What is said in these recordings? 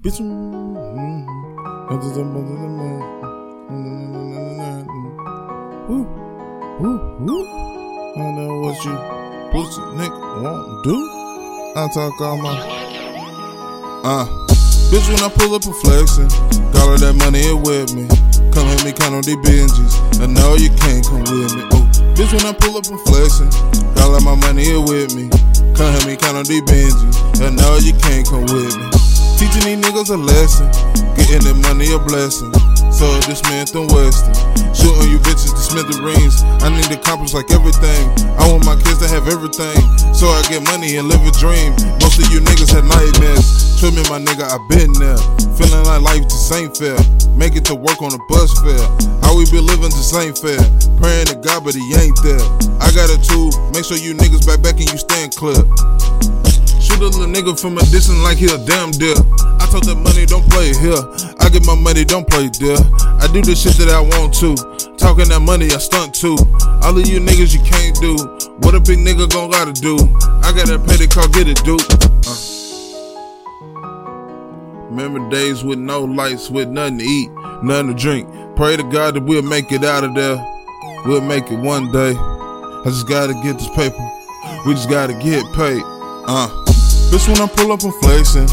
Bitch. I know what you pussy nigga won't do. I talk all my. Uh, bitch, when I pull up a flexin', got all that money here with me. Come with me, count on these Benjis. I know you can't come with me. Ooh. Bitch, when I pull up flexin', got all my money here with me. Come with me, count on these Benjis. I know you can't come with me. Teaching these niggas a lesson, getting that money a blessing. So this man from Western, shooting you bitches to smithereens. I need to accomplish like everything. I want my kids to have everything, so I get money and live a dream. Most of you niggas had nightmares. Trust me, my nigga, I been there. Feeling like life just ain't fair. Make it to work on a bus fare. How we be living just ain't fair. Praying to God, but he ain't there. I got a tool, make sure you niggas back back and you stand clear. A little nigga from a distance like he a damn deal. I told that money don't play here. I get my money, don't play there. I do the shit that I want to. Talking that money, I stunt too. All of you niggas you can't do. What a big nigga gon' gotta do. I got that petty car, get it, dude. Uh. Remember days with no lights, with nothing to eat, nothing to drink. Pray to God that we'll make it out of there. We'll make it one day. I just gotta get this paper. We just gotta get paid. Uh. Bitch, when I pull up, I'm flexing.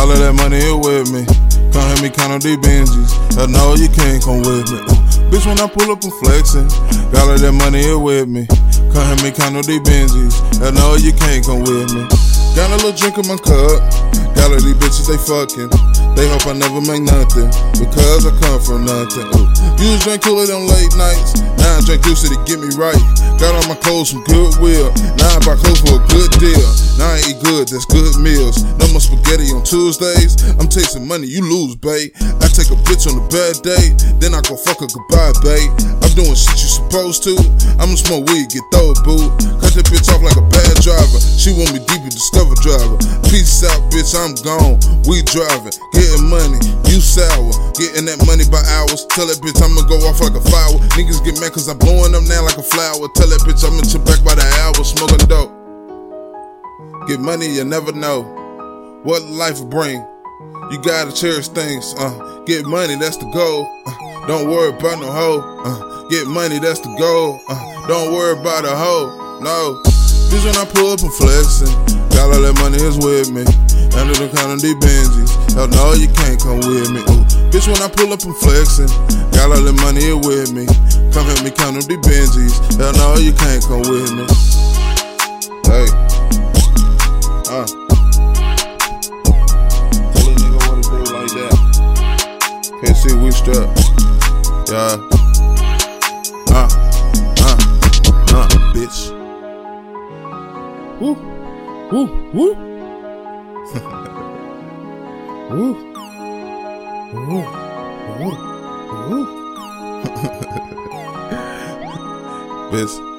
All of that money here with me. Come help me count on these Benjis. I know you can't come with me. Ooh. Bitch, when I pull up, I'm flexing. All of that money here with me. Come help me count on these Benjis. I know you can't come with me. Got a little drink in my cup. Got all these they fucking. They hope I never make nothing because I come from nothing. Ooh. Used drink cooler them late nights. Now I drink juicy to get me right. Got all my clothes from Goodwill. Now I buy clothes for a good deal. Now I eat good, that's good meals. No more spaghetti on Tuesdays. I'm tasting money, you lose, babe. I take a bitch on a bad day, then I go fuck her goodbye, babe. I'm doing shit you supposed to. I'ma smoke weed, get throw boo. Cut that bitch off like a bad driver. She want me discover driver. Peace out, bitch, I'm gone. We driving, getting money. You sour, getting that money by hours. Tell that bitch I'ma go off like a flower. Niggas get mad cause I'm blowing up now like a flower. Tell that bitch I'ma chip back by the hour, smoking dope. Get money, you never know what life will bring. You gotta cherish things. Uh, get money, that's the goal. Uh, don't worry about no hoe. Uh, get money, that's the goal. Uh, don't worry about a hoe. No. Bitch, when I pull up and flexing, got all that money is with me. Under the counter, these Benjis. Hell no, you can't come with me. Ooh. Bitch, when I pull up and flexing, got all that money is with me. Come help me count them these Benjis. Hell no, you can't come with me. Hey. Uh. Tell a nigga what to do like that. Can't see we strap. Yeah. Uh. Uh. Uh. Bitch. Woo. Woo. Woo. Woo. Woo. Woo. Woo. Bitch.